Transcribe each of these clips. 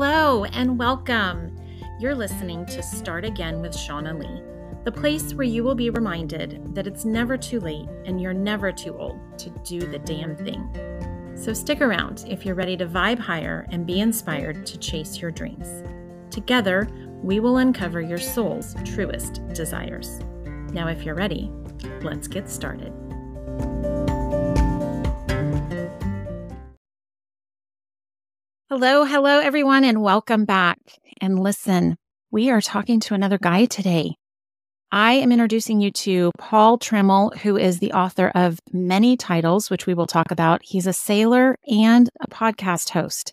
hello, and welcome. You're listening to Start Again with Shauna Lee, the place where you will be reminded that it's never too late and you're never too old to do the damn thing. So stick around if you're ready to vibe higher and be inspired to chase your dreams. Together, we will uncover your soul's truest desires. Now, if you're ready, let's get started. Hello, hello, everyone, and welcome back. And listen, we are talking to another guy today. I am introducing you to Paul Trammell, who is the author of many titles, which we will talk about. He's a sailor and a podcast host.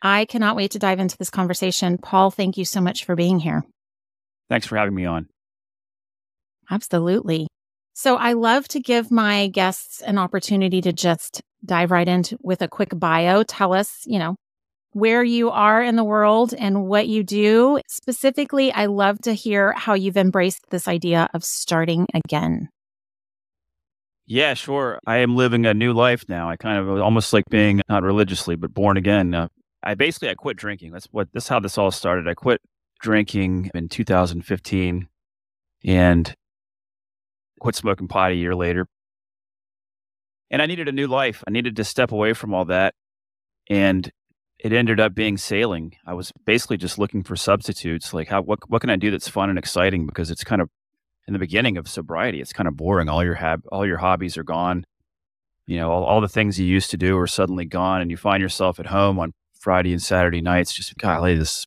I cannot wait to dive into this conversation. Paul, thank you so much for being here. Thanks for having me on. Absolutely. So I love to give my guests an opportunity to just dive right into with a quick bio. Tell us, you know, where you are in the world and what you do. Specifically, I love to hear how you've embraced this idea of starting again. Yeah, sure. I am living a new life now. I kind of almost like being not religiously, but born again. Uh, I basically I quit drinking. That's what this how this all started. I quit drinking in 2015 and quit smoking pot a year later. And I needed a new life. I needed to step away from all that. And it ended up being sailing. I was basically just looking for substitutes. Like how what what can I do that's fun and exciting? Because it's kind of in the beginning of sobriety, it's kind of boring. All your hab all your hobbies are gone. You know, all, all the things you used to do are suddenly gone, and you find yourself at home on Friday and Saturday nights. Just golly, this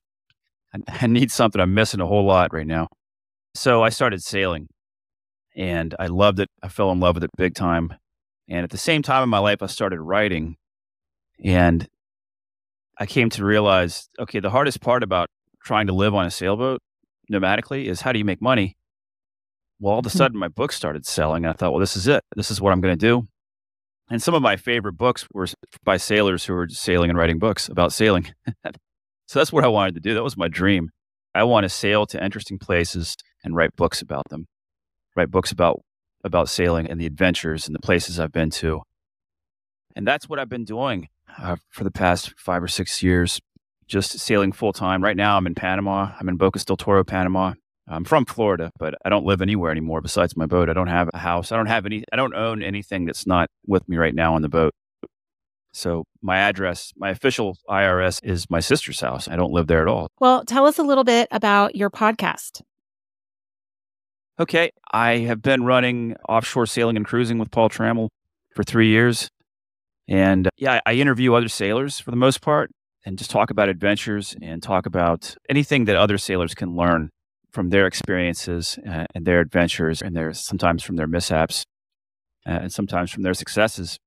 I, I need something. I'm missing a whole lot right now. So I started sailing, and I loved it. I fell in love with it big time. And at the same time in my life, I started writing, and I came to realize, okay, the hardest part about trying to live on a sailboat nomadically is how do you make money? Well, all of a hmm. sudden, my book started selling, and I thought, well, this is it. This is what I'm going to do. And some of my favorite books were by sailors who were sailing and writing books about sailing. so that's what I wanted to do. That was my dream. I want to sail to interesting places and write books about them write books about about sailing and the adventures and the places I've been to. And that's what I've been doing uh, for the past five or six years, just sailing full time. Right now, I'm in Panama. I'm in Bocas del Toro, Panama. I'm from Florida, but I don't live anywhere anymore besides my boat. I don't have a house. I don't have any. I don't own anything that's not with me right now on the boat. So my address, my official IRS is my sister's house. I don't live there at all. Well, tell us a little bit about your podcast. Okay. I have been running offshore sailing and cruising with Paul Trammell for three years. And uh, yeah, I interview other sailors for the most part and just talk about adventures and talk about anything that other sailors can learn from their experiences uh, and their adventures and their sometimes from their mishaps uh, and sometimes from their successes.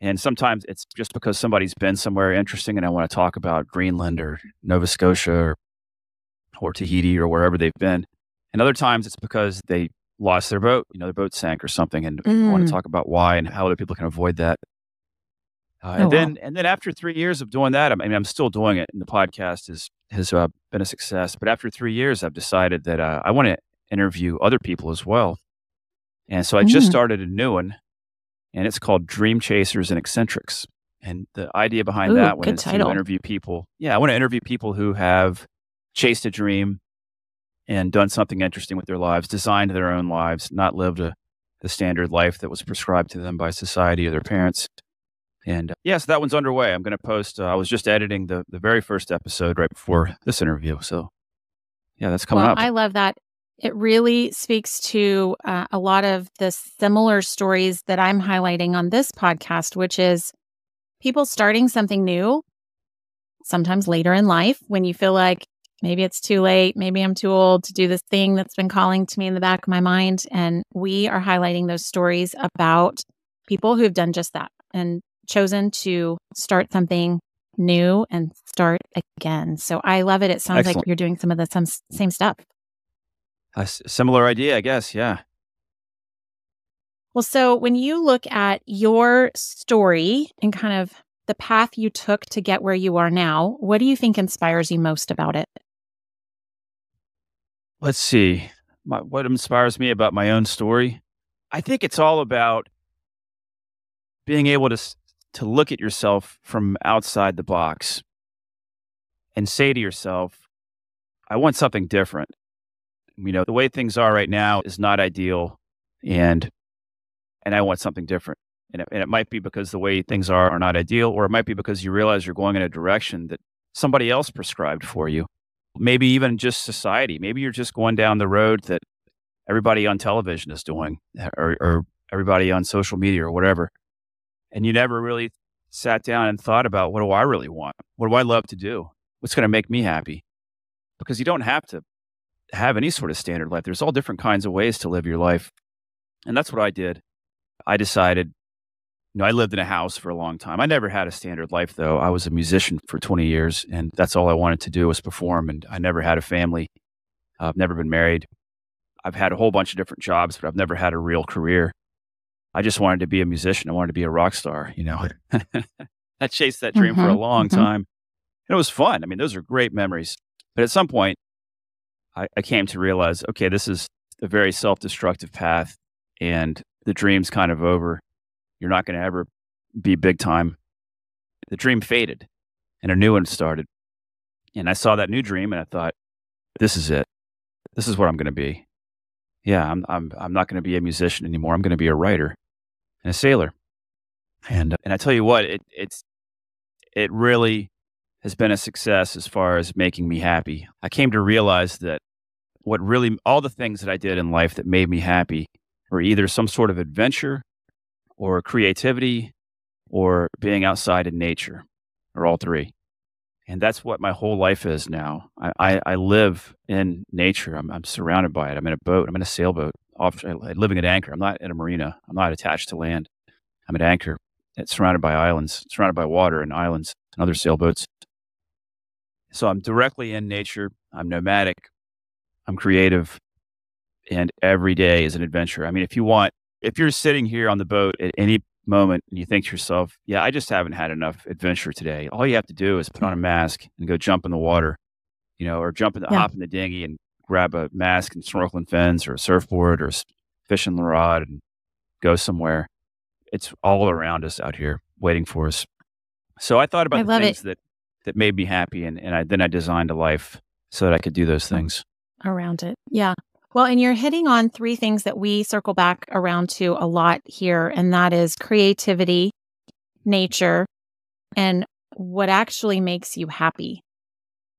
And sometimes it's just because somebody's been somewhere interesting and I want to talk about Greenland or Nova Scotia or, or Tahiti or wherever they've been. And other times it's because they lost their boat, you know, their boat sank or something, and mm. want to talk about why and how other people can avoid that. Uh, oh, and then, wow. and then after three years of doing that, I mean, I'm still doing it, and the podcast is has uh, been a success. But after three years, I've decided that uh, I want to interview other people as well. And so I mm. just started a new one, and it's called Dream Chasers and Eccentrics. And the idea behind Ooh, that one is title. to interview people. Yeah, I want to interview people who have chased a dream, and done something interesting with their lives, designed their own lives, not lived a, the standard life that was prescribed to them by society or their parents. And uh, yes, yeah, so that one's underway. I'm going to post. Uh, I was just editing the the very first episode right before this interview. So yeah, that's coming well, up. I love that. It really speaks to uh, a lot of the similar stories that I'm highlighting on this podcast, which is people starting something new, sometimes later in life when you feel like maybe it's too late. Maybe I'm too old to do this thing that's been calling to me in the back of my mind. And we are highlighting those stories about people who've done just that and chosen to start something new and start again. So I love it. It sounds Excellent. like you're doing some of the some, same stuff. A similar idea, I guess. Yeah. Well, so when you look at your story and kind of the path you took to get where you are now, what do you think inspires you most about it? Let's see my, what inspires me about my own story i think it's all about being able to to look at yourself from outside the box and say to yourself, I want something different. You know, the way things are right now is not ideal and and I want something different. And it, and it might be because the way things are are not ideal, or it might be because you realize you're going in a direction that somebody else prescribed for you. Maybe even just society. Maybe you're just going down the road that everybody on television is doing eh, or, or everybody on social media or whatever. And you never really sat down and thought about what do I really want? What do I love to do? What's going to make me happy? Because you don't have to have any sort of standard life. There's all different kinds of ways to live your life. And that's what I did. I decided, you know, I lived in a house for a long time. I never had a standard life though. I was a musician for 20 years and that's all I wanted to do was perform. And I never had a family. I've never been married. I've had a whole bunch of different jobs, but I've never had a real career. I just wanted to be a musician. I wanted to be a rock star, you know. I chased that dream mm-hmm, for a mm-hmm, long mm-hmm. time. And it was fun. I mean, those are great memories. But at some point, I, I came to realize okay, this is a very self destructive path, and the dream's kind of over. You're not going to ever be big time. The dream faded, and a new one started. And I saw that new dream, and I thought, this is it. This is what I'm going to be. Yeah, I'm, I'm, I'm not going to be a musician anymore. I'm going to be a writer and a sailor. And, uh, and I tell you what, it, it's, it really has been a success as far as making me happy. I came to realize that what really, all the things that I did in life that made me happy were either some sort of adventure or creativity or being outside in nature or all three. And that's what my whole life is now. I, I, I live in nature. I'm, I'm, surrounded by it. I'm in a boat. I'm in a sailboat. Off, uh, living at anchor. I'm not in a marina. I'm not attached to land. I'm at anchor. It's surrounded by islands, surrounded by water and islands and other sailboats. So I'm directly in nature. I'm nomadic. I'm creative. And every day is an adventure. I mean, if you want, if you're sitting here on the boat at any moment and you think to yourself, yeah, I just haven't had enough adventure today. All you have to do is put on a mask and go jump in the water, you know, or jump in the yeah. hop in the dinghy and grab a mask and snorkeling fins or a surfboard or fishing rod and go somewhere. It's all around us out here waiting for us. So I thought about I the things it. that that made me happy. And, and I, then I designed a life so that I could do those things. Around it. Yeah. Well, and you're hitting on three things that we circle back around to a lot here, and that is creativity, nature, and what actually makes you happy.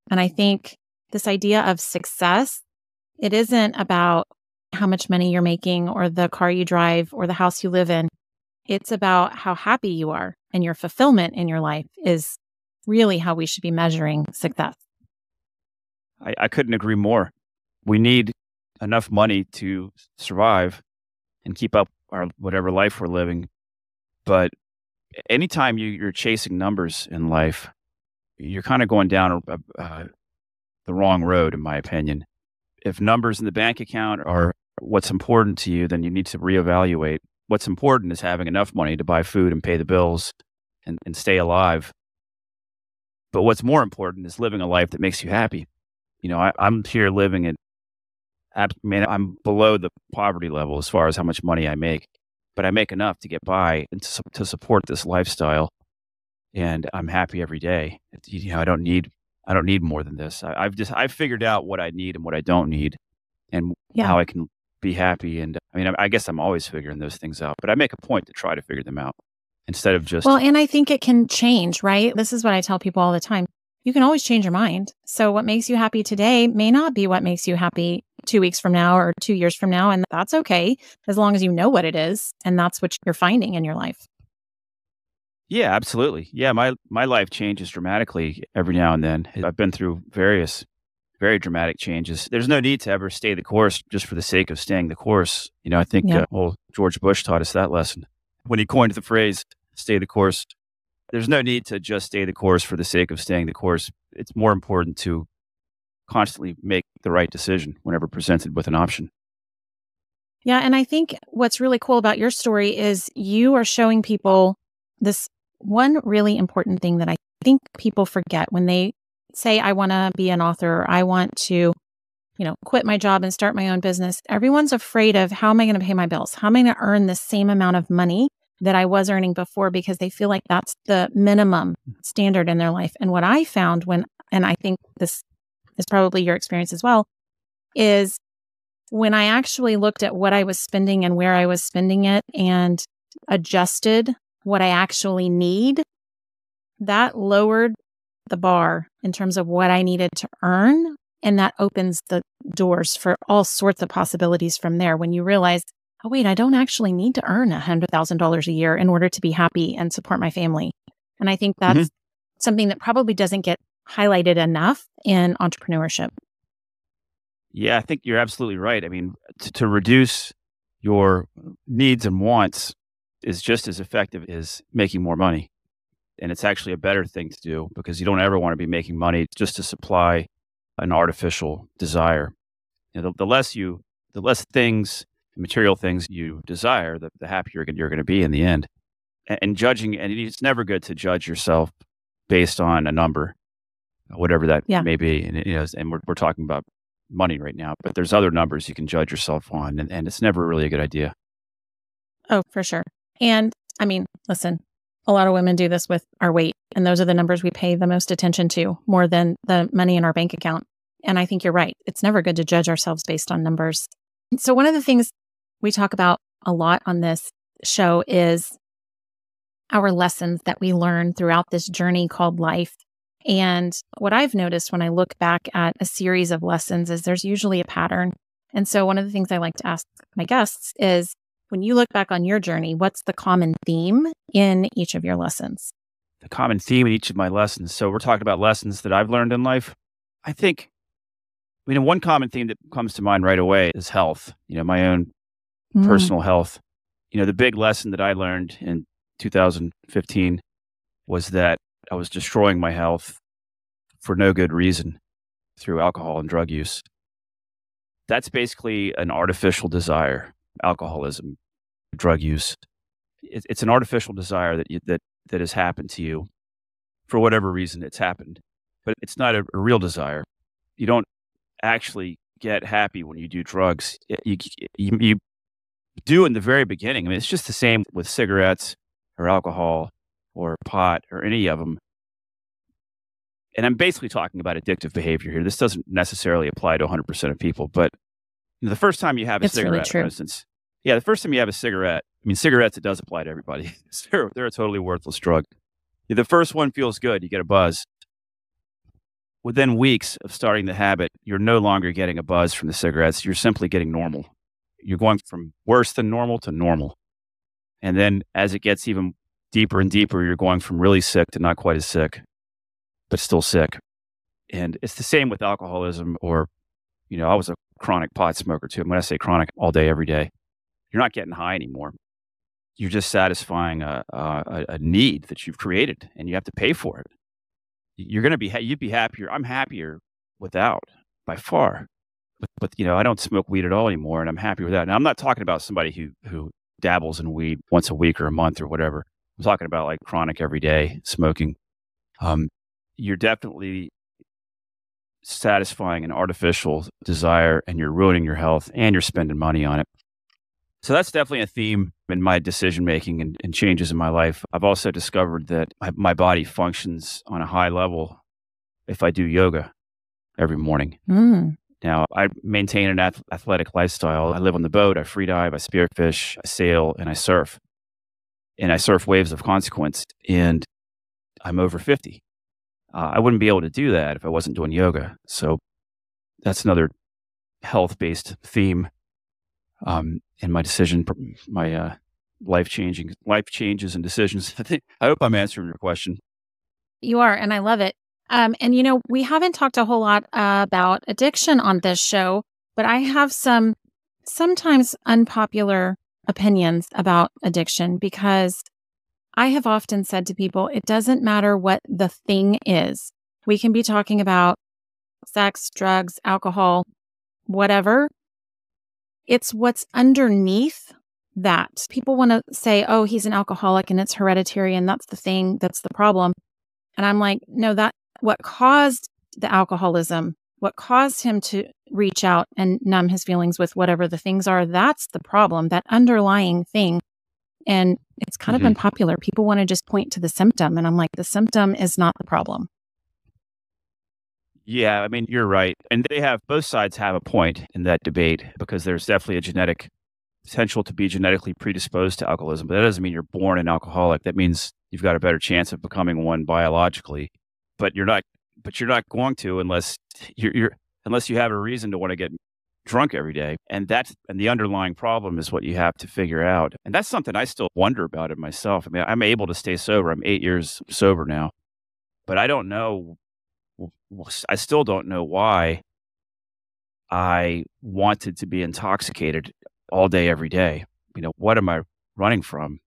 And I think this idea of success, it isn't about how much money you're making or the car you drive or the house you live in. It's about how happy you are and your fulfillment in your life is really how we should be measuring success. I, I couldn't agree more. We need enough money to survive and keep up our whatever life we're living. But anytime you, you're chasing numbers in life, you're kind of going down the wrong road, in my opinion. If numbers in the bank account are what's important to you, then you need to reevaluate. What's important is having enough money to buy food and pay the bills and, and stay alive. But what's more important is living a life that makes you happy. You know, I, am here living at, I mean, I'm below the poverty level as far as how much money I make, but I make enough to get by and to, to support this lifestyle. And I'm happy every day. You know, I don't need, I don't need more than this. I, have just, I've figured out what I need and what I don't need and yeah. how I can be happy. And I mean, I, I guess I'm always figuring those things out, but I make a point to try to figure them out instead of just. Well, and I think it can change, right? This is what I tell people all the time. You can always change your mind. So, what makes you happy today may not be what makes you happy two weeks from now or two years from now. And that's okay as long as you know what it is and that's what you're finding in your life. Yeah, absolutely. Yeah, my my life changes dramatically every now and then. I've been through various very dramatic changes. There's no need to ever stay the course just for the sake of staying the course. You know, I think yeah. uh, well George Bush taught us that lesson when he coined the phrase stay the course. There's no need to just stay the course for the sake of staying the course. It's more important to constantly make the right decision whenever presented with an option. Yeah. And I think what's really cool about your story is you are showing people this one really important thing that I think people forget when they say, I want to be an author, I want to, you know, quit my job and start my own business. Everyone's afraid of how am I going to pay my bills? How am I going to earn the same amount of money that I was earning before because they feel like that's the minimum hmm. standard in their life. And what I found when and I think this is probably your experience as well, is when I actually looked at what I was spending and where I was spending it and adjusted what I actually need, that lowered the bar in terms of what I needed to earn. And that opens the doors for all sorts of possibilities from there when you realize, oh, wait, I don't actually need to earn $100,000 a year in order to be happy and support my family. And I think that's mm-hmm. something that probably doesn't get highlighted enough in entrepreneurship. Yeah, I think you're absolutely right. I mean, to, to reduce your needs and wants is just as effective as making more money. And it's actually a better thing to do because you don't ever want to be making money just to supply an artificial desire. You know, the, the less you, the less things, material things you desire, the, the happier you're going to be in the end. And, and judging, and it's never good to judge yourself based on a number, Uh, whatever that yeah. may be. And, you know, and we're, we're talking about money right now, but there's other numbers you can judge yourself on, and, and it's never really a good idea. Oh, for sure. And I mean, listen, a lot of women do this with our weight, and those are the numbers we pay the most attention to more than the money in our bank account. And I think you're right. It's never good to judge ourselves based on numbers. So, one of the things we talk about a lot on this show is our lessons that we learn throughout this journey called life. And what I've noticed when I look back at a series of lessons is there's usually a pattern. And so, one of the things I like to ask my guests is when you look back on your journey, what's the common theme in each of your lessons? The common theme in each of my lessons. So, we're talking about lessons that I've learned in life. I think, I mean, one common theme that comes to mind right away is health, you know, my own mm. personal health. You know, the big lesson that I learned in 2015 was that I was destroying my health for no good reason through alcohol and drug use. That's basically an artificial desire, alcoholism, drug use. It's an artificial desire that you, that that has happened to you for whatever reason it's happened, but it's not a, a real desire. You don't actually get happy when you do drugs. You, you, you do in the very beginning. I mean, it's just the same with cigarettes or alcohol or pot or any of them. And I'm basically talking about addictive behavior here. This doesn't necessarily apply to 100% of people, but you know, the first time you have a it's cigarette, really for instance, yeah, the first time you have a cigarette, I mean, cigarettes, it does apply to everybody. they're, they're a totally worthless drug. The first one feels good, you get a buzz. Within weeks of starting the habit, you're no longer getting a buzz from the cigarettes. You're simply getting normal. You're going from worse than normal to normal. And then as it gets even deeper and deeper, you're going from really sick to not quite as sick, but still sick. And it's the same with alcoholism or, you know, I was a chronic pot smoker too. When I say chronic, all day, every day, you're not getting high anymore. You're just satisfying a, a, a need that you've created and you have to pay for it. You're going to be, you'd be happier. I'm happier without by far. But, but, you know, I don't smoke weed at all anymore and I'm happy with that. Now, I'm not talking about somebody who, who dabbles in weed once a week or a month or whatever. I'm talking about like chronic everyday smoking. Um, you're definitely satisfying an artificial desire and you're ruining your health and you're spending money on it. So that's definitely a theme in my decision making and, and, changes in my life. I've also discovered that my, my, body functions on a high level if I do yoga every morning. Mm. Now, I maintain an athletic lifestyle. I live on the boat, I free dive, I spearfish, I sail, and I surf. And I surf waves of consequence. And I'm over 50. Uh, I wouldn't be able to do that if I wasn't doing yoga. So that's another health based theme um, in my decision, my uh, life changing life changes and decisions. I think I hope I'm answering your question. You are, and I love it. Um, and, you know, we haven't talked a whole lot uh, about addiction on this show, but I have some sometimes unpopular opinions about addiction because I have often said to people, it doesn't matter what the thing is. We can be talking about sex, drugs, alcohol, whatever. It's what's underneath that. People want to say, oh, he's an alcoholic and it's hereditary and that's the thing, that's the problem. And I'm like, no, that what caused the alcoholism, what caused him to reach out and numb his feelings with whatever the things are, that's the problem, that underlying thing. And it's kind mm-hmm. of unpopular. People want to just point to the symptom. And I'm like, the symptom is not the problem. Yeah, I mean, you're right. And they have both sides have a point in that debate because there's definitely a genetic potential to be genetically predisposed to alcoholism. But that doesn't mean you're born an alcoholic. That means you've got a better chance of becoming one biologically. But you're not but you're not going to unless you're, you're unless you have a reason to want to get drunk every day. And that's and the underlying problem is what you have to figure out. And that's something I still wonder about it myself. I mean, I'm able to stay sober. I'm eight years sober now. But I don't know I still don't know why I wanted to be intoxicated all day, every day. You know, what am I running from?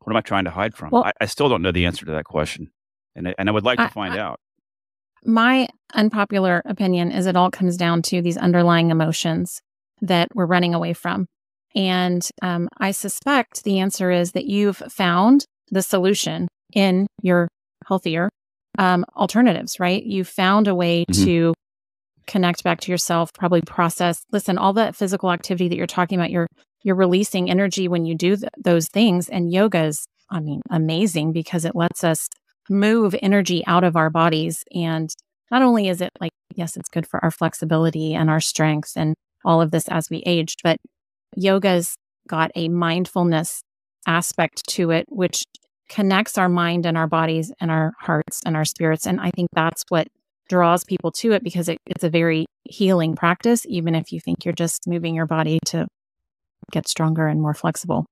What am I trying to hide from? Well, I, I, still don't know the answer to that question. And I, and I would like to find I, out. My unpopular opinion is it all comes down to these underlying emotions that we're running away from. And um, I suspect the answer is that you've found the solution in your healthier um, alternatives, right? You found a way mm-hmm. to connect back to yourself, probably process. Listen, all that physical activity that you're talking about, you're you're releasing energy when you do th- those things. And yoga is, I mean, amazing because it lets us move energy out of our bodies. And not only is it like, yes, it's good for our flexibility and our strength and all of this as we age, but yoga's got a mindfulness aspect to it, which connects our mind and our bodies and our hearts and our spirits. And I think that's what draws people to it because it, it's a very healing practice, even if you think you're just moving your body to get stronger and more flexible.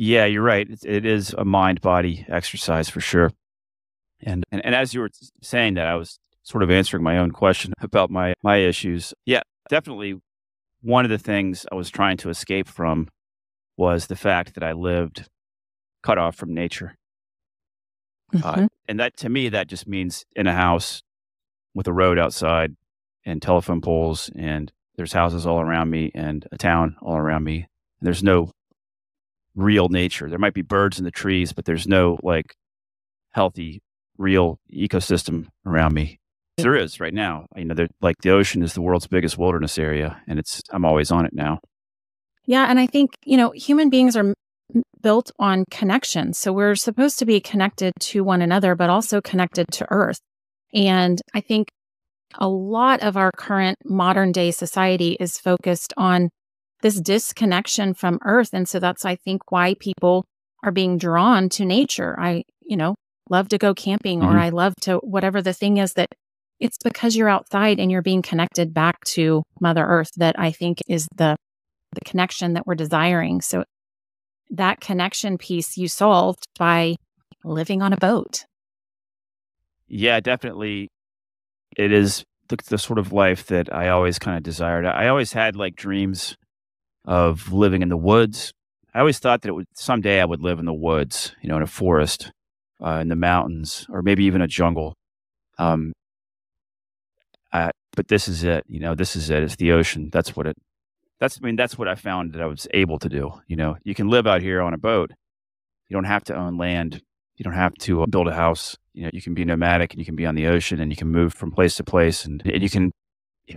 Yeah, you're right. it, it is a mind body exercise for sure. And, and and as you were saying that, I was sort of answering my own question about my my issues. Yeah, definitely. One of the things I was trying to escape from was the fact that I lived cut off from nature. Uh, mm-hmm. Uh, and that to me, that just means in a house with a road outside and telephone poles, and there's houses all around me and a town all around me. And there's no real nature. There might be birds in the trees, but there's no like healthy, real ecosystem around me. There is right now. You know, like the ocean is the world's biggest wilderness area, and it's I'm always on it now. Yeah, and I think you know human beings are built on connection. So we're supposed to be connected to one another, but also connected to Earth. And I think a lot of our current modern day society is focused on this disconnection from Earth. And so that's, I think, why people are being drawn to nature. I, you know, love to go camping mm-hmm. or I love to whatever the thing is that it's because you're outside and you're being connected back to Mother Earth that I think is the the connection that we're desiring. So that connection piece you solved by living on a boat. Yeah, definitely. It is the, the sort of life that I always kind of desired. I always had like dreams of living in the woods. I always thought that it would someday I would live in the woods, you know, in a forest, uh, in the mountains, or maybe even a jungle. Um, I, but this is it. You know, this is it. It's the ocean. That's what it that's I mean that's what I found that I was able to do. You know, you can live out here on a boat. You don't have to own land. You don't have to uh, build a house. You know, you can be nomadic and you can be on the ocean and you can move from place to place and, and you can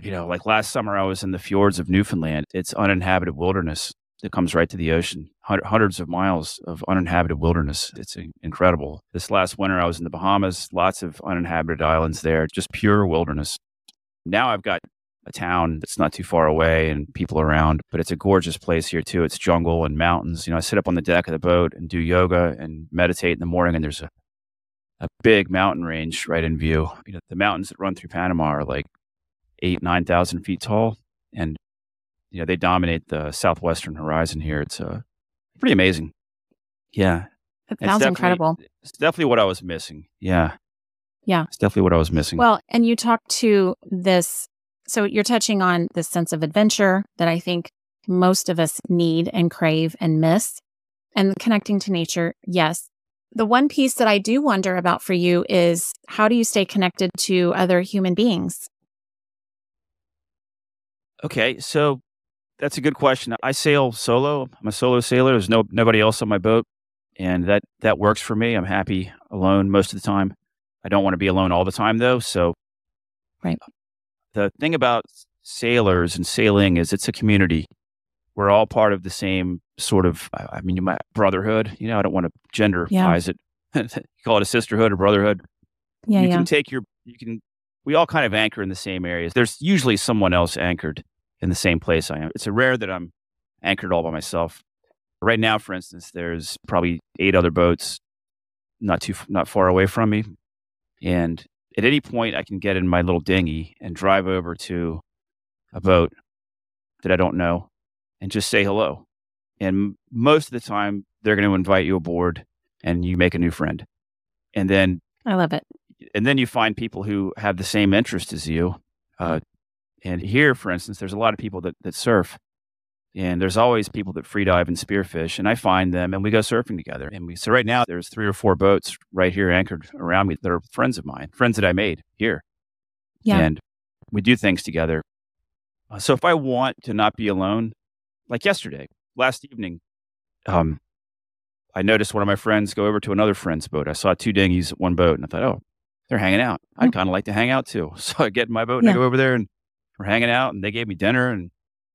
you know, like last summer I was in the fjords of Newfoundland. It's uninhabited wilderness that comes right to the ocean. Hundreds of miles of uninhabited wilderness. It's incredible. This last winter I was in the Bahamas, lots of uninhabited islands there, just pure wilderness. Now I've got a town that's not too far away and people around, but it's a gorgeous place here too. It's jungle and mountains. You know, I sit up on the deck of the boat and do yoga and meditate in the morning, and there's a, a big mountain range right in view. You know, the mountains that run through Panama are like eight, 9,000 feet tall. And, you know, they dominate the southwestern horizon here. It's uh, pretty amazing. Yeah. That sounds incredible. It's definitely what I was missing. Yeah. Yeah. It's definitely what I was missing. Well, and you talked to this so you're touching on this sense of adventure that I think most of us need and crave and miss. And connecting to nature, yes. The one piece that I do wonder about for you is how do you stay connected to other human beings? Okay, so that's a good question. I sail solo. I'm a solo sailor. There's no nobody else on my boat, and that that works for me. I'm happy alone most of the time. I don't want to be alone all the time though, so right the thing about sailors and sailing is it's a community. We're all part of the same sort of, I mean, you might brotherhood. You know, I don't want to genderize yeah. it. You call it a sisterhood or brotherhood. Yeah, you yeah. can take your, you can we all kind of anchor in the same areas. There's usually someone else anchored in the same place I am. It's a rare that I'm anchored all by myself. Right now, for instance, there's probably eight other boats not too not far away from me, and at any point I can get in my little dinghy and drive over to a boat that I don't know and just say hello. And most of the time, they're going to invite you aboard, and you make a new friend. And then I love it. And then you find people who have the same interest as you. Uh, and here, for instance, there's a lot of people that, that surf and there's always people that free dive and spearfish and i find them and we go surfing together and we so right now there's three or four boats right here anchored around me that are friends of mine friends that i made here yeah. and we do things together uh, so if i want to not be alone like yesterday last evening um i noticed one of my friends go over to another friend's boat i saw two dinghies at one boat and i thought oh they're hanging out i'd mm. kind of like to hang out too so i get in my boat and yeah. i go over there and we're hanging out and they gave me dinner and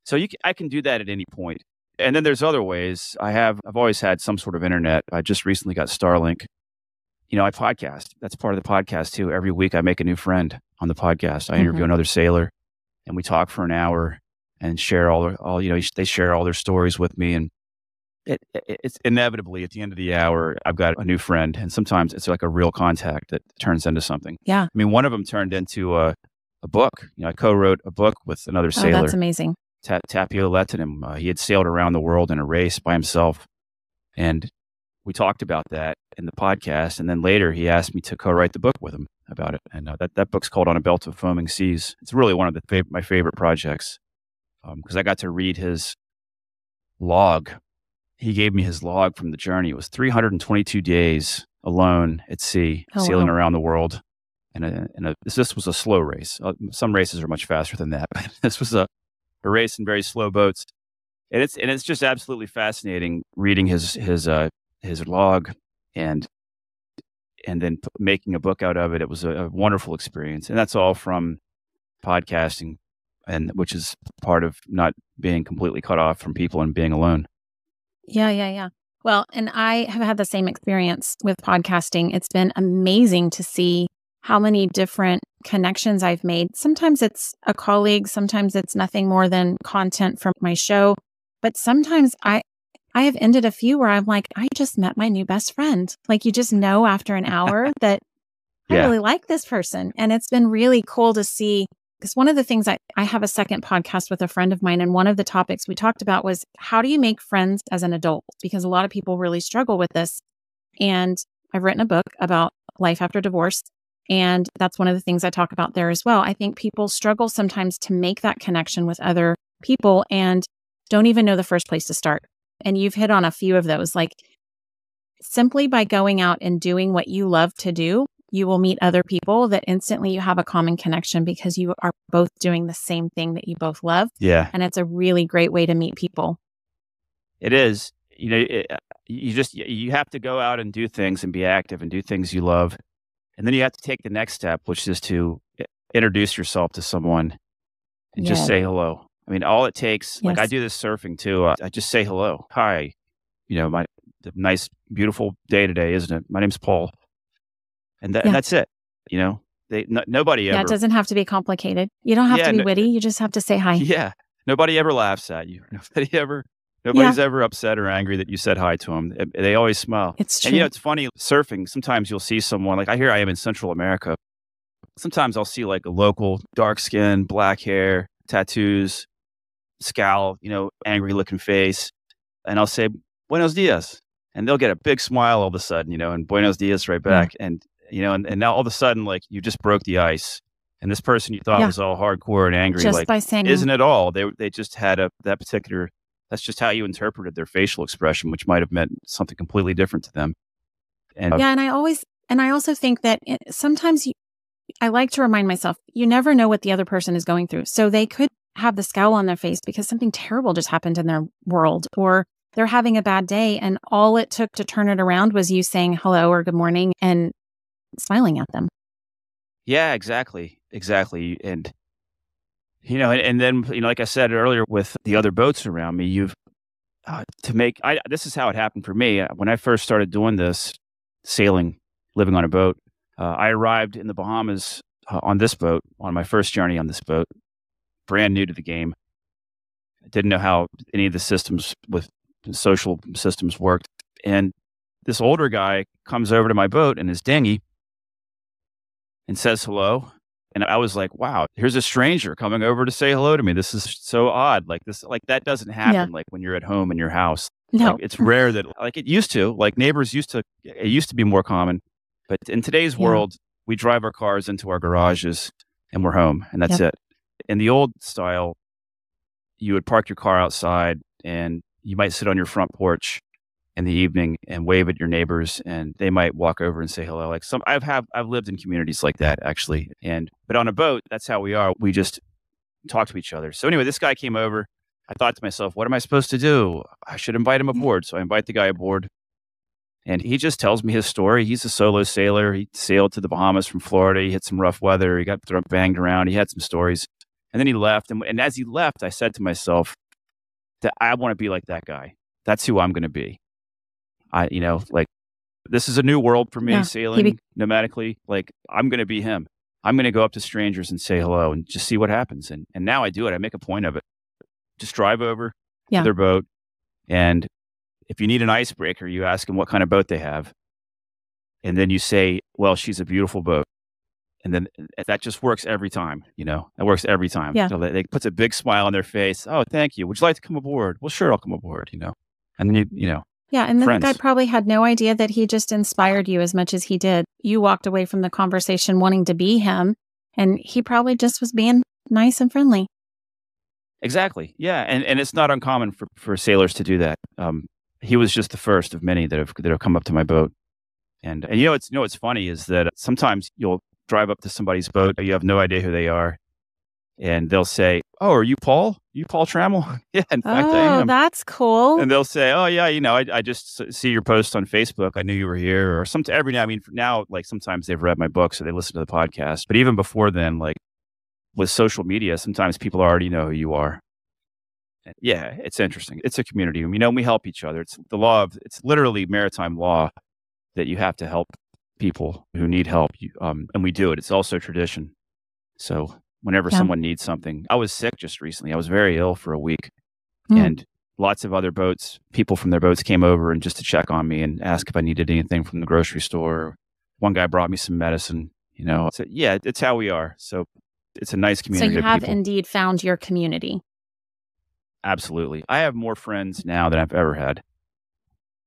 so you, can, I can do that at any point. And then there's other ways. I have, I've always had some sort of internet. I just recently got Starlink. You know, I podcast. That's part of the podcast too. Every week I make a new friend on the podcast. I interview mm-hmm. another sailor and we talk for an hour and share all, all, you know, they share all their stories with me. And it, it, it's inevitably at the end of the hour, I've got a new friend. And sometimes it's like a real contact that turns into something. Yeah. I mean, one of them turned into a, a book. You know, I co-wrote a book with another sailor. Oh, that's amazing. Ta- Tapio Lehtinen. Uh, he had sailed around the world in a race by himself. And we talked about that in the podcast. And then later he asked me to co write the book with him about it. And uh, that, that book's called On a Belt of Foaming Seas. It's really one of the fav- my favorite projects because um, I got to read his log. He gave me his log from the journey. It was 322 days alone at sea, oh, sailing wow. around the world. And, a, and a, this, was a slow race. Uh, some races are much faster than that, but this was a a race in very slow boats. And it's and it's just absolutely fascinating reading his his uh his log and and then p- making a book out of it. It was a, a wonderful experience, and that's all from podcasting, and which is part of not being completely cut off from people and being alone. Yeah, yeah, yeah. Well, and I have had the same experience with podcasting. It's been amazing to see how many different connections I've made. Sometimes it's a colleague, sometimes it's nothing more than content from my show, but sometimes I I have ended a few where I'm like, I just met my new best friend. Like you just know after an hour that yeah. I really like this person. And it's been really cool to see because one of the things I, I have a second podcast with a friend of mine, and one of the topics we talked about was how do you make friends as an adult? Because a lot of people really struggle with this. And I've written a book about life after divorce. And that's one of the things I talk about there as well. I think people struggle sometimes to make that connection with other people and don't even know the first place to start. And you've hit on a few of those. Like simply by going out and doing what you love to do, you will meet other people that instantly you have a common connection because you are both doing the same thing that you both love. Yeah. And it's a really great way to meet people. It is. You know, it, uh, you just you have to go out and do things and be active and do things you love and then you have to take the next step, which is to introduce yourself to someone and just say hello. I mean, all it takes, yes. like I do this surfing too. Uh, I just say hello. Hi, you know, my nice, beautiful day today, isn't it? My name's Paul. And, that, yeah. and that's it. You know, they, no, nobody ever. Yeah, it doesn't have to be complicated. You don't have yeah, to be no, witty. You just have to say hi. Yeah. Nobody ever laughs at you. Nobody ever Nobody's yeah. ever upset or angry that you said hi to them. They always smile. It's true. And you know, it's funny surfing. Sometimes you'll see someone like I hear I am in Central America. Sometimes I'll see like a local dark skin, black hair, tattoos, scowl, you know, angry looking face. And I'll say, Buenos dias. And they'll get a big smile all of a sudden, you know, and Buenos dias right back. Yeah. And, you know, and, and now all of a sudden, like you just broke the ice. And this person you thought yeah. was all hardcore and angry, just like, by saying, isn't it all? They, they just had a, that particular that's just how you interpreted their facial expression, which might have meant something completely different to them. And yeah, and I always, and I also think that it, sometimes you, I like to remind myself, you never know what the other person is going through. So they could have the scowl on their face because something terrible just happened in their world, or they're having a bad day. And all it took to turn it around was you saying hello or good morning and smiling at them. Yeah, exactly. Exactly. And you know, and, and, then you know, like I said earlier, with the other boats around me, you've uh, to make. I this is how it happened for me uh, when I first started doing this, sailing, living on a boat. Uh, I arrived in the Bahamas uh, on this boat, on my first journey on this boat, brand new to the game. I didn't know how any of the systems with social systems worked. And this older guy comes over to my boat in his dinghy and says hello. And I was like, wow, here's a stranger coming over to say hello to me. This is so odd. Like this, like that doesn't happen yeah. like when you're at home in your house. No. Like, it's rare that like it used to, like neighbors used to, it used to be more common. But in today's yeah. world, we drive our cars into our garages and we're home and that's yep. it. In the old style, you would park your car outside and you might sit on your front porch in the evening and wave at your neighbors and they might walk over and say hello like some i've have i've lived in communities like that actually and but on a boat that's how we are we just talk to each other. So anyway this guy came over i thought to myself what am i supposed to do? I should invite him mm. aboard. So i invite the guy aboard and he just tells me his story. He's a solo sailor. He sailed to the bahamas from florida. He hit some rough weather. He got thrown banged around. He had some stories and then he left and, and as he left i said to myself that i want to be like that guy. That's who i'm going to be I, you know, like this is a new world for me yeah, sailing be- nomadically. Like I'm going to be him. I'm going to go up to strangers and say hello and just see what happens. And and now I do it. I make a point of it. Just drive over yeah. to their boat, and if you need an icebreaker, you ask them what kind of boat they have, and then you say, "Well, she's a beautiful boat." And then that just works every time, you know. That works every time. Yeah. So puts a big smile on their face. Oh, thank you. Would you like to come aboard? Well, sure, I'll come aboard. You know, and then you, you know, yeah, and the guy probably had no idea that he just inspired you as much as he did. You walked away from the conversation wanting to be him, and he probably just was being nice and friendly. Exactly. Yeah, and and it's not uncommon for, for sailors to do that. Um, he was just the first of many that have that have come up to my boat, and and you know it's you know what's funny is that sometimes you'll drive up to somebody's boat, you have no idea who they are, and they'll say, "Oh, are you Paul? You Paul Trammell?" yeah, in fact, oh, I am. that's cool. And they'll say, "Oh, yeah, you know, I, I just see your post on Facebook. I knew you were here." Or some every now, I mean, now like sometimes they've read my book, so they listen to the podcast. But even before then, like with social media, sometimes people already know who you are. Yeah, it's interesting. It's a community. You know, we help each other. It's the law of. It's literally maritime law that you have to help people who need help. You, Um, and we do it. It's also tradition. So whenever yeah. someone needs something. I was sick just recently. I was very ill for a week. Mm. And lots of other boats, people from their boats came over and just to check on me and ask if I needed anything from the grocery store. One guy brought me some medicine, you know. So yeah, it's how we are. So it's a nice community. So you have indeed found your community. Absolutely. I have more friends now than I've ever had.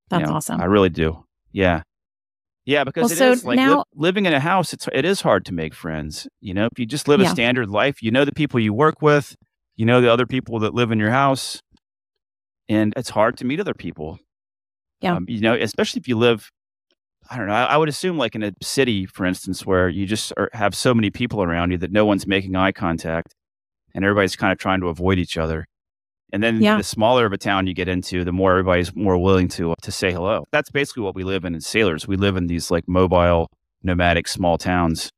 That's you know, awesome. I really do. Yeah. Yeah, because well, it so is like now, li- living in a house. It's it is hard to make friends. You know, if you just live yeah. a standard life, you know the people you work with, you know the other people that live in your house, and it's hard to meet other people. Yeah, um, you know, especially if you live. I don't know. I, I, would assume, like in a city, for instance, where you just are, have so many people around you that no one's making eye contact, and everybody's kind of trying to avoid each other. And then yeah. the smaller of a town you get into, the more everybody's more willing to to say hello. That's basically what we live in as sailors. We live in these like mobile, nomadic small towns,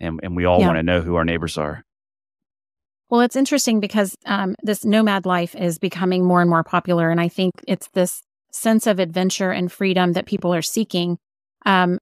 and, and we all yeah. want to know who our neighbors are. Well, it's interesting because um, this nomad life is becoming more and more popular. And I think it's this sense of adventure and freedom that people are seeking. Um,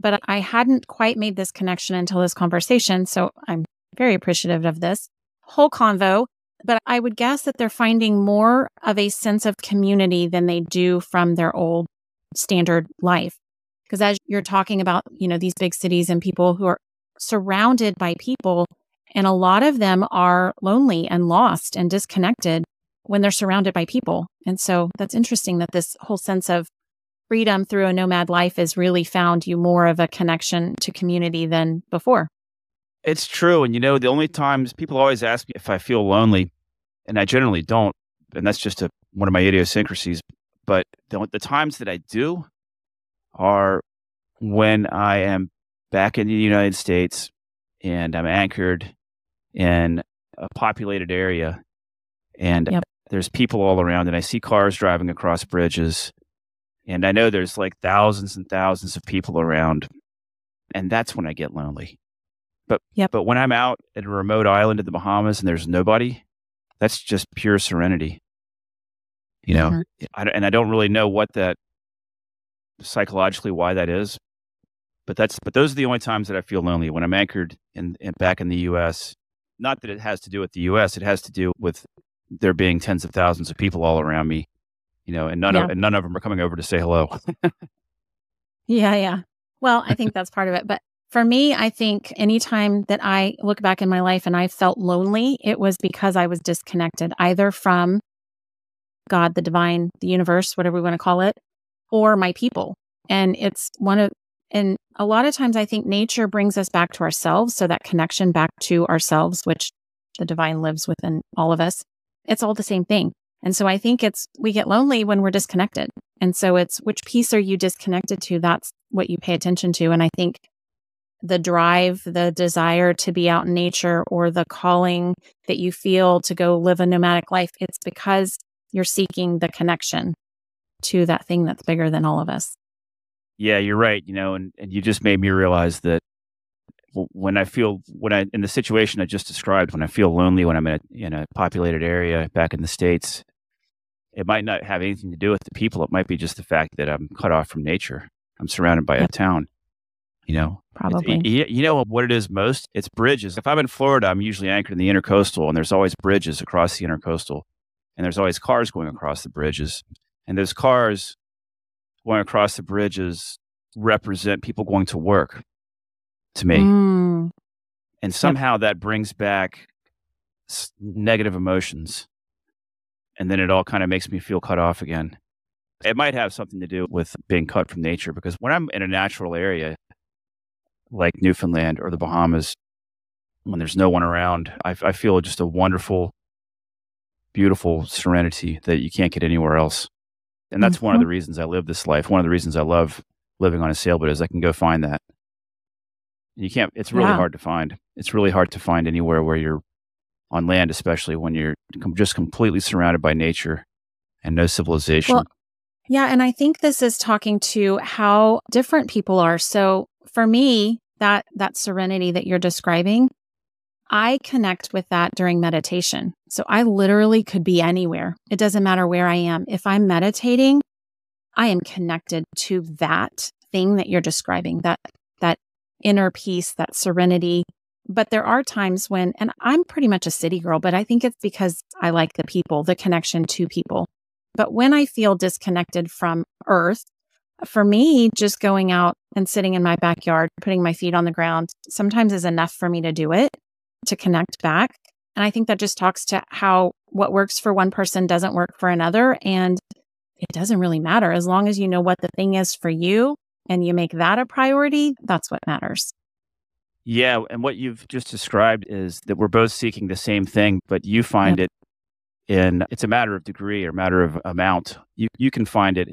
but I hadn't quite made this connection until this conversation. So I'm very appreciative of this whole convo. But I would guess that they're finding more of a sense of community than they do from their old standard life. Because as you're talking about, you know, these big cities and people who are surrounded by people, and a lot of them are lonely and lost and disconnected when they're surrounded by people. And so that's interesting that this whole sense of freedom through a nomad life has really found you more of a connection to community than before. It's true. And you know, the only times people always ask me if I feel lonely, and I generally don't, and that's just a, one of my idiosyncrasies. But the, the times that I do are when I am back in the United States and I'm anchored in a populated area and yep. there's people all around and I see cars driving across bridges and I know there's like thousands and thousands of people around and that's when I get lonely. But yep. but when I'm out at a remote island in the Bahamas and there's nobody, that's just pure serenity. You know, mm-hmm. I, and I don't really know what that psychologically why that is, But that's but those are the only times that I feel lonely when I'm anchored in, in back in the U.S. Not that it has to do with the U.S. It has to do with there being tens of thousands of people all around me, you know, and none yeah. of and none of them are coming over to say hello. yeah, yeah. Well, I think that's part of it. But for me, I think anytime that I look back in my life and I felt lonely, it was because I was disconnected either from God, the divine, the universe, whatever we want to call it, or my people. And it's one of, and a lot of times I think nature brings us back to ourselves. So that connection back to ourselves, which the divine lives within all of us, it's all the same thing. And so I think it's, we get lonely when we're disconnected. And so it's which piece are you disconnected to? That's what you pay attention to. And I think the drive, the desire to be out in nature, or the calling that you feel to go live a nomadic life, it's because you're seeking the connection to that thing that's bigger than all of us. Yeah, you're right. You know, and, and you just made me realize that when I feel when I in the situation I just described, when I feel lonely, when I'm in a, in a populated area back in the states, it might not have anything to do with the people. It might be just the fact that I'm cut off from nature. I'm surrounded by yep. a town. You know, probably. It, you know what it is most? It's bridges. If I'm in Florida, I'm usually anchored in the intercoastal, and there's always bridges across the intercoastal, and there's always cars going across the bridges, and those cars going across the bridges represent people going to work to me. Mm. And somehow yep. that brings back negative emotions. And then it all kind of makes me feel cut off again. It might have something to do with being cut from nature because when I'm in a natural area like Newfoundland or the Bahamas, when there's no one around, I, I feel just a wonderful, beautiful serenity that you can't get anywhere else. And that's mm-hmm. one of the mm-hmm. reasons I live this life. One of the reasons I love living on a sailboat is I can go find that. You can't, it's really yeah. hard to find. It's really hard to find anywhere where you're on land, especially when you're just completely surrounded by nature and no civilization. Well, yeah. And I think this is talking to how different people are. So for me, that, that serenity that you're describing, I connect with that during meditation. So I literally could be anywhere. It doesn't matter where I am. If I'm meditating, I am connected to that thing that you're describing, that that inner peace, that serenity. But there are times when, and I'm pretty much a city girl, but I think it's because I like the people, the connection to people. But when I feel disconnected from earth, for me, just going out and sitting in my backyard, putting my feet on the ground, sometimes is enough for me to do it, to connect back. And I think that just talks to how what works for one person doesn't work for another. And it doesn't really matter. As long as you know what the thing is for you and you make that a priority, that's what matters. Yeah. And what you've just described is that we're both seeking the same thing, but you find yep. it in, it's a matter of degree or matter of amount. You, you can find it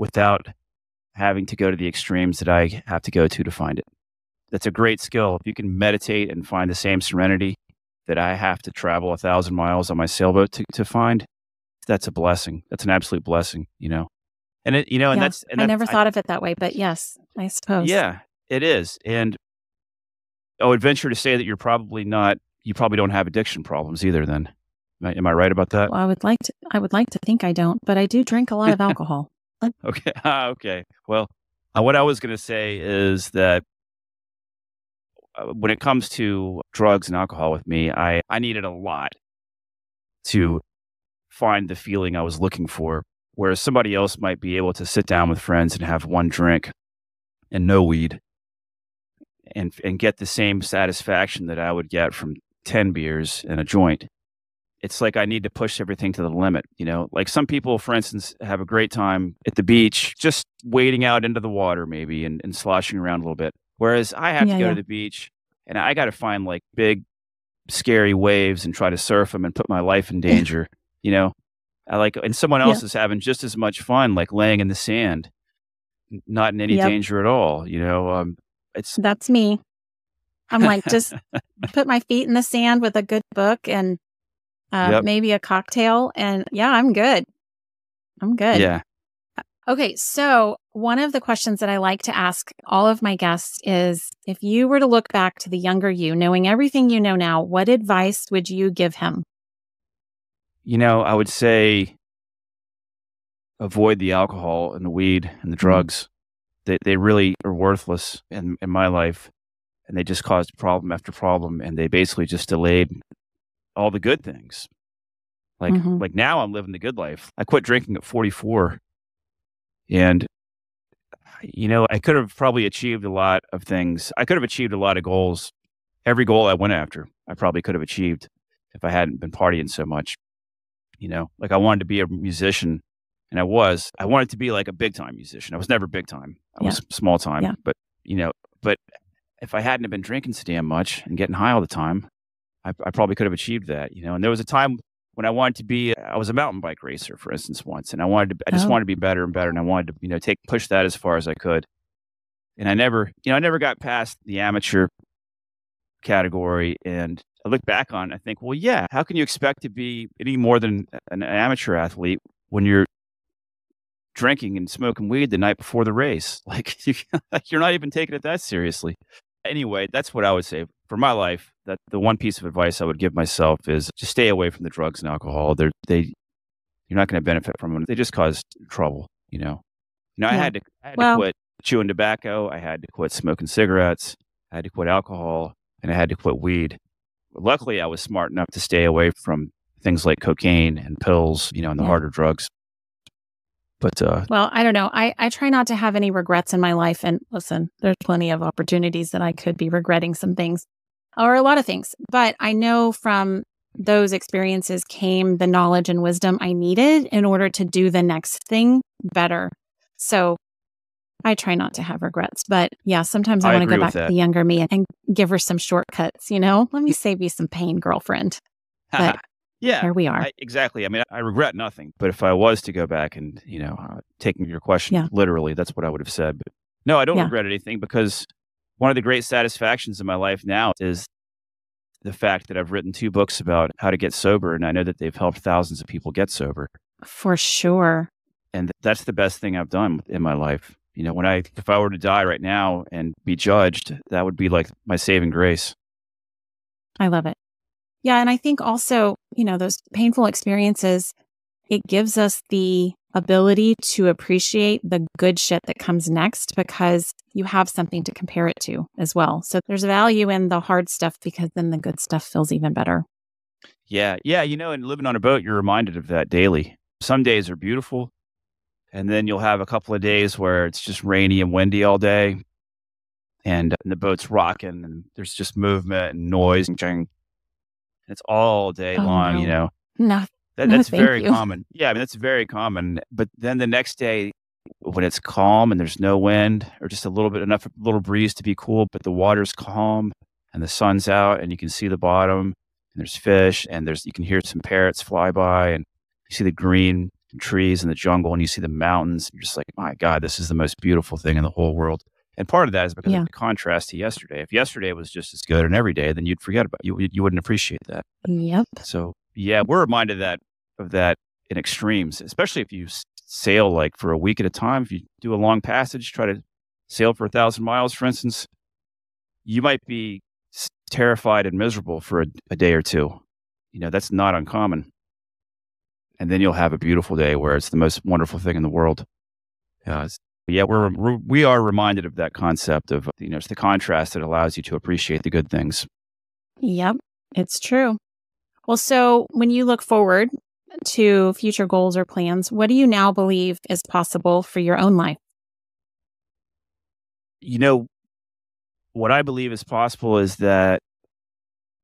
without having to go to the extremes that I have to go to to find it. That's a great skill. If you can meditate and find the same serenity that I have to travel a thousand miles on my sailboat to, to find, that's a blessing. That's an absolute blessing, you know. And it, you know, and yeah, that's. And I never thought of it that way, but yes, I suppose. Yeah, it is. And I would venture to say that you're probably not. You probably don't have addiction problems either. Then, am I, am I right about that? Well, I would like to. I would like to think I don't, but I do drink a lot of alcohol. okay. Ah, okay. Well, uh, what I was going to say is that uh, when it comes to drugs and alcohol with me, I, I needed a lot to find the feeling I was looking for. Whereas somebody else might be able to sit down with friends and have one drink and no weed and, and get the same satisfaction that I would get from 10 beers and a joint. It's like I need to push everything to the limit. You know, like some people, for instance, have a great time at the beach, just wading out into the water maybe and, and sloshing around a little bit. Whereas I have yeah, to go yeah. to the beach and I got to find like big, scary waves and try to surf them and put my life in danger. you know, I like, and someone else yeah. is having just as much fun, like laying in the sand, not in any yep. danger at all. You know, um, it's that's me. I'm like, just put my feet in the sand with a good book and uh, yep. maybe a cocktail, and yeah, I'm good. I'm good. Yeah. Okay, so one of the questions that I like to ask all of my guests is if you were to look back to the younger you, knowing everything you know now, what advice would you give him? You know, I would say avoid the alcohol and the weed and the mm-hmm. drugs they, they really are worthless in, in my life. And they just caused problem after problem. And they basically just delayed all the good things. Like, mm-hmm. like now I'm living the good life. I quit drinking at 44. And, you know, I could have probably achieved a lot of things. I could have achieved a lot of goals. Every goal I went after, I probably could have achieved if I hadn't been partying so much. You know, like I wanted to be a musician and I was. I wanted to be like a big time musician. I was never big time. I yeah. was small time. Yeah. But you know, but if I hadn't been drinking so damn much and getting high all the time, I, I, probably could have achieved that. You know, and there was a time when I wanted to be. I was a mountain bike racer, for instance, once, and I wanted to. I just oh. wanted to be better and better, and I wanted to, you know, take push that as far as I could. And I never, you know, I never got past the amateur category, and I look back on, I think, well, yeah, how can you expect to be any more than an amateur athlete when you're drinking and smoking weed the night before the race? Like, you, you're not even taking it that seriously. Anyway, that's what I would say for my life. That the one piece of advice I would give myself is just stay away from the drugs and alcohol. They're, they, you're not going to benefit from them. They just cause trouble. You know. You know, yeah. I had to, I had well, to quit chewing tobacco. I had to quit smoking cigarettes. I had to quit alcohol, and I had to quit weed luckily, I was smart enough to stay away from things like cocaine and pills, you know, and the yeah. harder drugs. But uh, well, I don't know. I, I try not to have any regrets in my life. And listen, there's plenty of opportunities that I could be regretting some things or a lot of things. But I know from those experiences came the knowledge and wisdom I needed in order to do the next thing better. So I try not to have regrets, but yeah, sometimes I, I want to go back that. to the younger me and give her some shortcuts, you know? Let me save you some pain, girlfriend. But yeah, here we are. I, exactly. I mean, I regret nothing, but if I was to go back and, you know, uh, taking your question yeah. literally, that's what I would have said. But no, I don't yeah. regret anything because one of the great satisfactions in my life now is the fact that I've written two books about how to get sober, and I know that they've helped thousands of people get sober. For sure. And that's the best thing I've done in my life you know, when I, if I were to die right now and be judged, that would be like my saving grace. I love it. Yeah. And I think also, you know, those painful experiences, it gives us the ability to appreciate the good shit that comes next because you have something to compare it to as well. So there's value in the hard stuff because then the good stuff feels even better. Yeah. Yeah. You know, and living on a boat, you're reminded of that daily. Some days are beautiful and then you'll have a couple of days where it's just rainy and windy all day and, uh, and the boat's rocking and there's just movement and noise and ching. It's all day oh, long, no. you know. No. That, no, that's very you. common. Yeah, I mean that's very common. But then the next day when it's calm and there's no wind or just a little bit enough little breeze to be cool, but the water's calm and the sun's out and you can see the bottom and there's fish and there's you can hear some parrots fly by and you see the green trees and the jungle and you see the mountains. You're just like, my God, this is the most beautiful thing in the whole world. And part of that is because yeah. of the contrast to yesterday. If yesterday was just as good and every day, then you'd forget about you. You wouldn't appreciate that. Yep. So yeah, we're reminded that of that in extremes, especially if you sail like for a week at a time. If you do a long passage, try to sail for a thousand miles, for instance, you might be terrified and miserable for a, a day or two. You know, that's not uncommon and then you'll have a beautiful day where it's the most wonderful thing in the world. Uh, yeah, we're, we're we are reminded of that concept of you know it's the contrast that allows you to appreciate the good things. Yep, it's true. Well, so when you look forward to future goals or plans, what do you now believe is possible for your own life? You know, what I believe is possible is that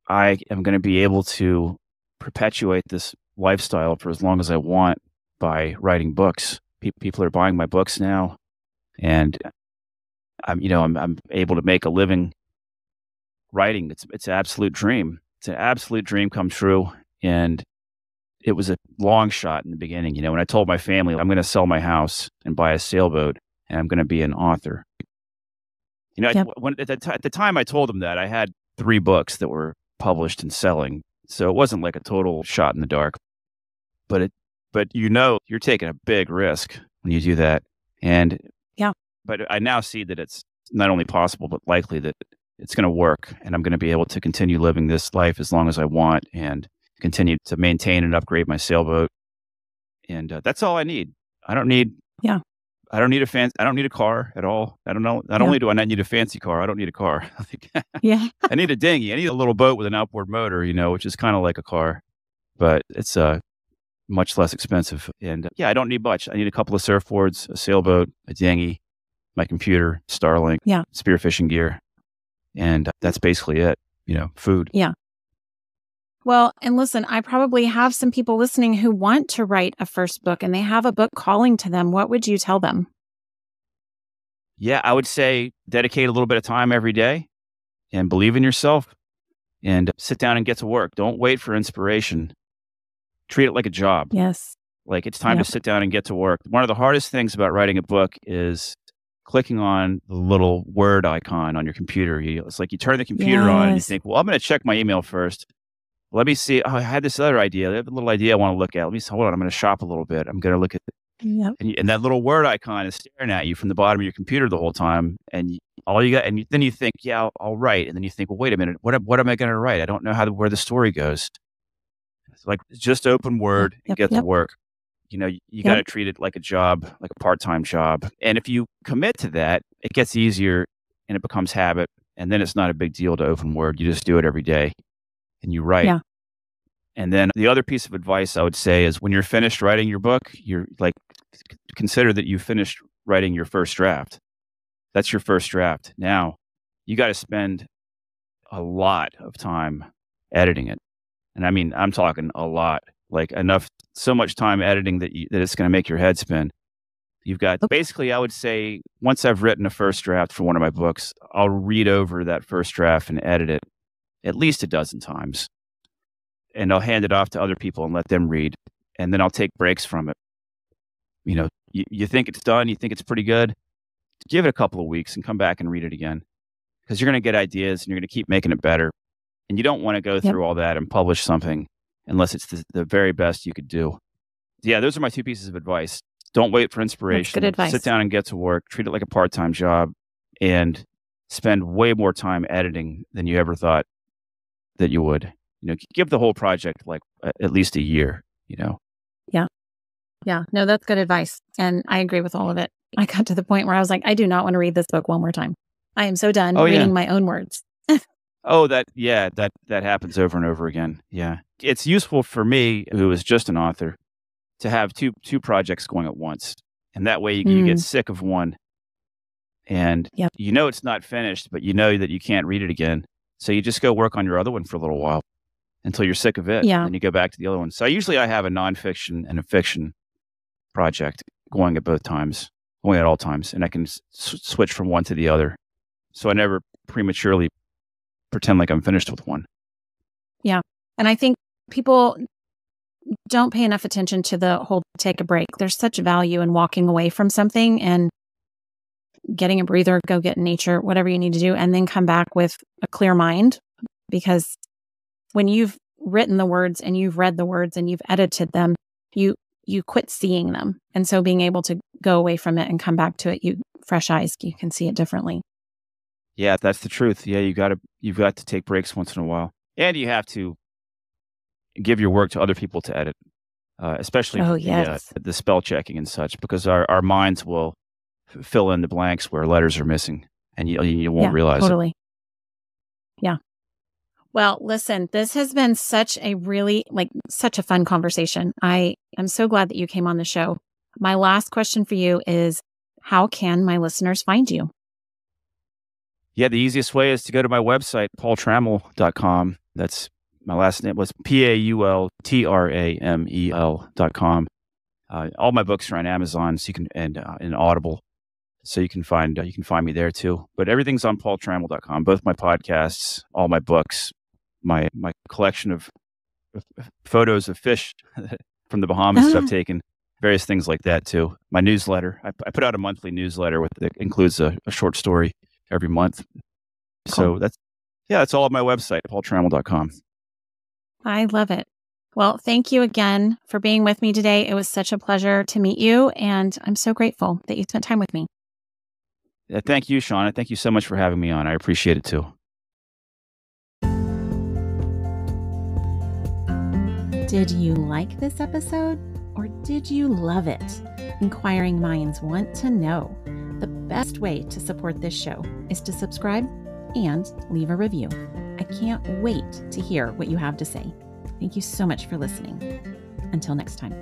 I am going to be able to perpetuate this lifestyle for as long as I want by writing books. Pe- people are buying my books now, and I'm you know I'm I'm able to make a living writing. It's it's an absolute dream. It's an absolute dream come true, and it was a long shot in the beginning. You know, when I told my family I'm going to sell my house and buy a sailboat, and I'm going to be an author. You know, yep. I, when, at, the t- at the time I told them that I had three books that were published and selling, so it wasn't like a total shot in the dark but it but you know you're taking a big risk when you do that and yeah but i now see that it's not only possible but likely that it's going to work and i'm going to be able to continue living this life as long as i want and continue to maintain and upgrade my sailboat and uh, that's all i need i don't need yeah I don't need a fancy. I don't need a car at all. I don't know. Not Yeah. only do I not need a fancy car, I don't need a car. Yeah. I need a dinghy. I need a little boat with an outboard motor, you know, which is kind of like a car, but it's uh, much less expensive. And uh, yeah, I don't need much. I need a couple of surfboards, a sailboat, a dinghy, my computer, Starlink, Yeah. spearfishing gear, and uh, that's basically it. You know, food. Well, and listen, I probably have some people listening who want to write a first book and they have a book calling to them. What would you tell them? Yeah, I would say dedicate a little bit of time every day and believe in yourself and sit down and get to work. Don't wait for inspiration. Treat it like a job. Yes. Like it's time Yep. to sit down and get to work. One of the hardest things about writing a book is clicking on the little word icon on your computer. You, it's like you turn the computer on and you think, well, I'm going to check my email first. Let me see. Oh, I had this other idea. I have a little idea I want to look at. Let me see. Hold on. I'm going to shop a little bit. I'm going to look at Yep. and, and that little word icon is staring at you from the bottom of your computer the whole time. And all you got, and you, then you think, yeah, I'll, I'll write. And then you think, well, wait a minute, what, am- what am I going to write? I don't know how the, where the story goes. It's like just open Word and Yep, get yep. to work. You know, you, you got to treat it like a job, like a part time job. And if you commit to that, it gets easier and it becomes habit. And then it's not a big deal to open Word. You just do it every day and you write. Yeah. And then the other piece of advice I would say is when you're finished writing your book, you're like, consider that you finished writing your first draft. That's your first draft. Now you got to spend a lot of time editing it. And I mean, I'm talking a lot, like enough, so much time editing that, you, that it's going to make your head spin. You've got Okay. basically, I would say, once I've written a first draft for one of my books, I'll read over that first draft and edit it at least a dozen times. And I'll hand it off to other people and let them read. And then I'll take breaks from it. You know, you, you think it's done, you think it's pretty good, give it a couple of weeks and come back and read it again because you're going to get ideas and you're going to keep making it better. And you don't want to go through all that and publish something unless it's the, the very best you could do. Yeah, those are my two pieces of advice. Don't wait for inspiration. advice. Sit down and get to work. Treat it like a part time job and spend way more time editing than you ever thought that you would. You know, give the whole project like at least a year, you know. Yeah. Yeah. No, that's good advice. And I agree with all of it. I got to the point where I was like, I do not want to read this book one more time. I am so done Oh, yeah. reading my own words. Oh, that yeah, that that happens over and over again. Yeah. It's useful for me who is just an author to have two two projects going at once. And that way you, you get Mm. sick of one and Yep. you know it's not finished, but you know that you can't read it again. So you just go work on your other one for a little while until you're sick of it. Yeah. And you go back to the other one. So usually I have a nonfiction and a fiction project going at both times, going at all times, and I can s- switch from one to the other. So I never prematurely pretend like I'm finished with one. Yeah. And I think people don't pay enough attention to the whole take a break. There's such value in walking away from something and getting a breather, go get in nature, whatever you need to do, and then come back with a clear mind. Because when you've written the words and you've read the words and you've edited them, you you quit seeing them. And so being able to go away from it and come back to it, you fresh eyes, you can see it differently. Yeah, that's the truth. Yeah, you got to you've got to take breaks once in a while, and you have to give your work to other people to edit, uh, especially Oh, the, yes. uh, the spell checking and such, because our, our minds will fill in the blanks where letters are missing, and you you won't yeah, realize it. totally. Yeah. Well, listen, this has been such a really like such a fun conversation. I am so glad that you came on the show. My last question for you is how can my listeners find you? Yeah, the easiest way is to go to my website, paultrammell.com. That's my last name was P A U L T R A M E L dot com. Uh, all my books are on Amazon, so you can and uh, and Audible, so you can find uh, you can find me there too. But everything's on paultrammell.com. Both my podcasts, all my books, my my collection of of photos of fish from the Bahamas that I've taken, various things like that too. My newsletter, I, I put out a monthly newsletter with that includes a, a short story every month. So that's yeah, that's all on my website, paultrammell.com. I love it. Well, thank you again for being with me today. It was such a pleasure to meet you, and I'm so grateful that you spent time with me. Thank you, Shauna. Thank you so much for having me on. I appreciate it too. Did you like this episode? or did you love it? Inquiring minds want to know. The best way to support this show is to subscribe and leave a review. I can't wait to hear what you have to say. Thank you so much for listening. Until next time.